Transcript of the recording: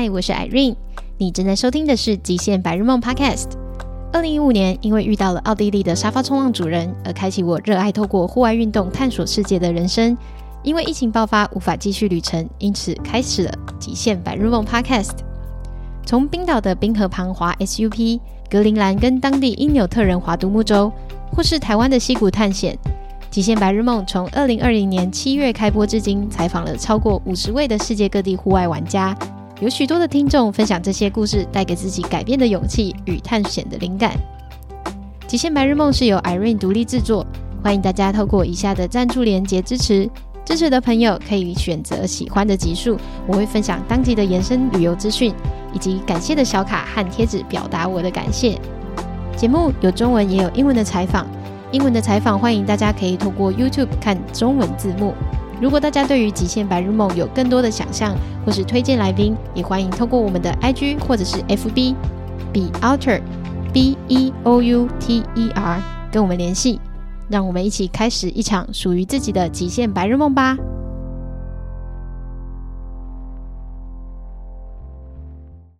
嗨，我是 Irene，你正在收听的是《极限白日梦》Podcast。二零一五年，因为遇到了奥地利的沙发冲浪主人，而开启我热爱透过户外运动探索世界的人生。因为疫情爆发，无法继续旅程，因此开始了《极限白日梦》Podcast。从冰岛的冰河旁滑 SUP，格陵兰跟当地因纽特人划独木舟，或是台湾的溪谷探险。极限白日梦从二零二零年七月开播至今，采访了超过五十位的世界各地户外玩家。有许多的听众分享这些故事，带给自己改变的勇气与探险的灵感。极限白日梦是由 Irene 独立制作，欢迎大家透过以下的赞助连结支持。支持的朋友可以选择喜欢的集数，我会分享当集的延伸旅游资讯，以及感谢的小卡和贴纸，表达我的感谢。节目有中文也有英文的采访，英文的采访欢迎大家可以透过 YouTube 看中文字幕。如果大家对于极限白日梦有更多的想象，或是推荐来宾，也欢迎透过我们的 IG 或者是 FB Be Outer B E O U T E R 跟我们联系，让我们一起开始一场属于自己的极限白日梦吧。